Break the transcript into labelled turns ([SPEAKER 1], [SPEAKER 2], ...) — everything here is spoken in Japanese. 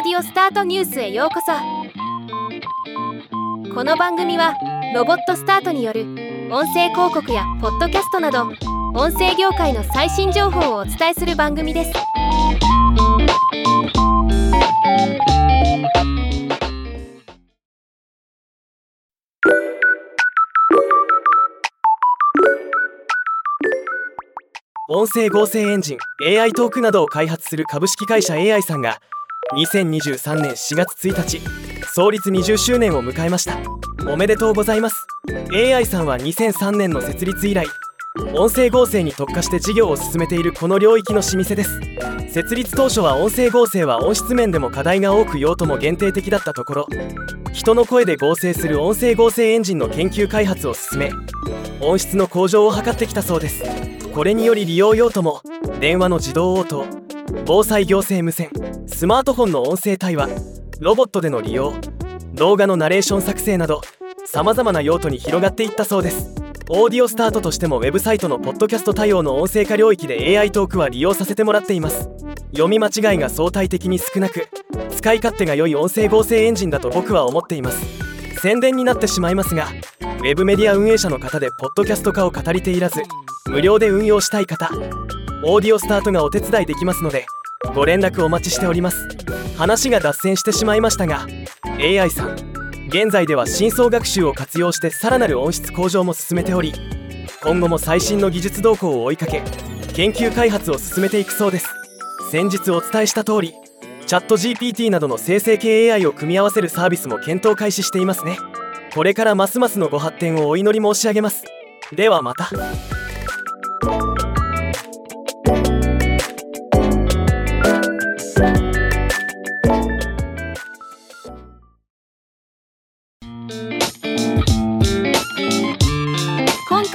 [SPEAKER 1] オスタートニュースへようこそ。この番組はロボットスタートによる音声広告やポッドキャストなど音声業界の最新情報をお伝えする番組です。
[SPEAKER 2] 音声合成エンジン AI トークなどを開発する株式会社 AI さんが2023年4月1日創立20周年を迎えました。おめでとうございます。AI さんは2003年の設立以来音声合成に特化して事業を進めているこの領域の老舗です。設立当初は音声合成は音質面でも課題が多く用途も限定的だったところ人の声で合成する音声合成エンジンの研究開発を進め音質の向上を図ってきたそうです。これにより利用用途も電話の自動応答防災行政無線スマートフォンの音声対話ロボットでの利用動画のナレーション作成などさまざまな用途に広がっていったそうです。オーディオスタートとしてもウェブサイトのポッドキャスト対応の音声化領域で AI トークは利用させてもらっています。読み間違いが相対的に少なく使い勝手が良い音声合成エンジンだと僕は思っています。宣伝になってしまいますがウェブメディア運営者の方でポッドキャスト化を語りていらず無料で運用したい方オーディオスタートがお手伝いできますのでご連絡お待ちしております。話が脱線してしまいましたが AI さん現在では深層学習を活用してさらなる音質向上も進めており今後も最新の技術動向を追いかけ研究開発を進めていくそうです。先日お伝えした通りチャット GPT などの生成系 AI を組み合わせるサービスも検討開始していますね。これからますますのご発展をお祈り申し上げます。ではまた。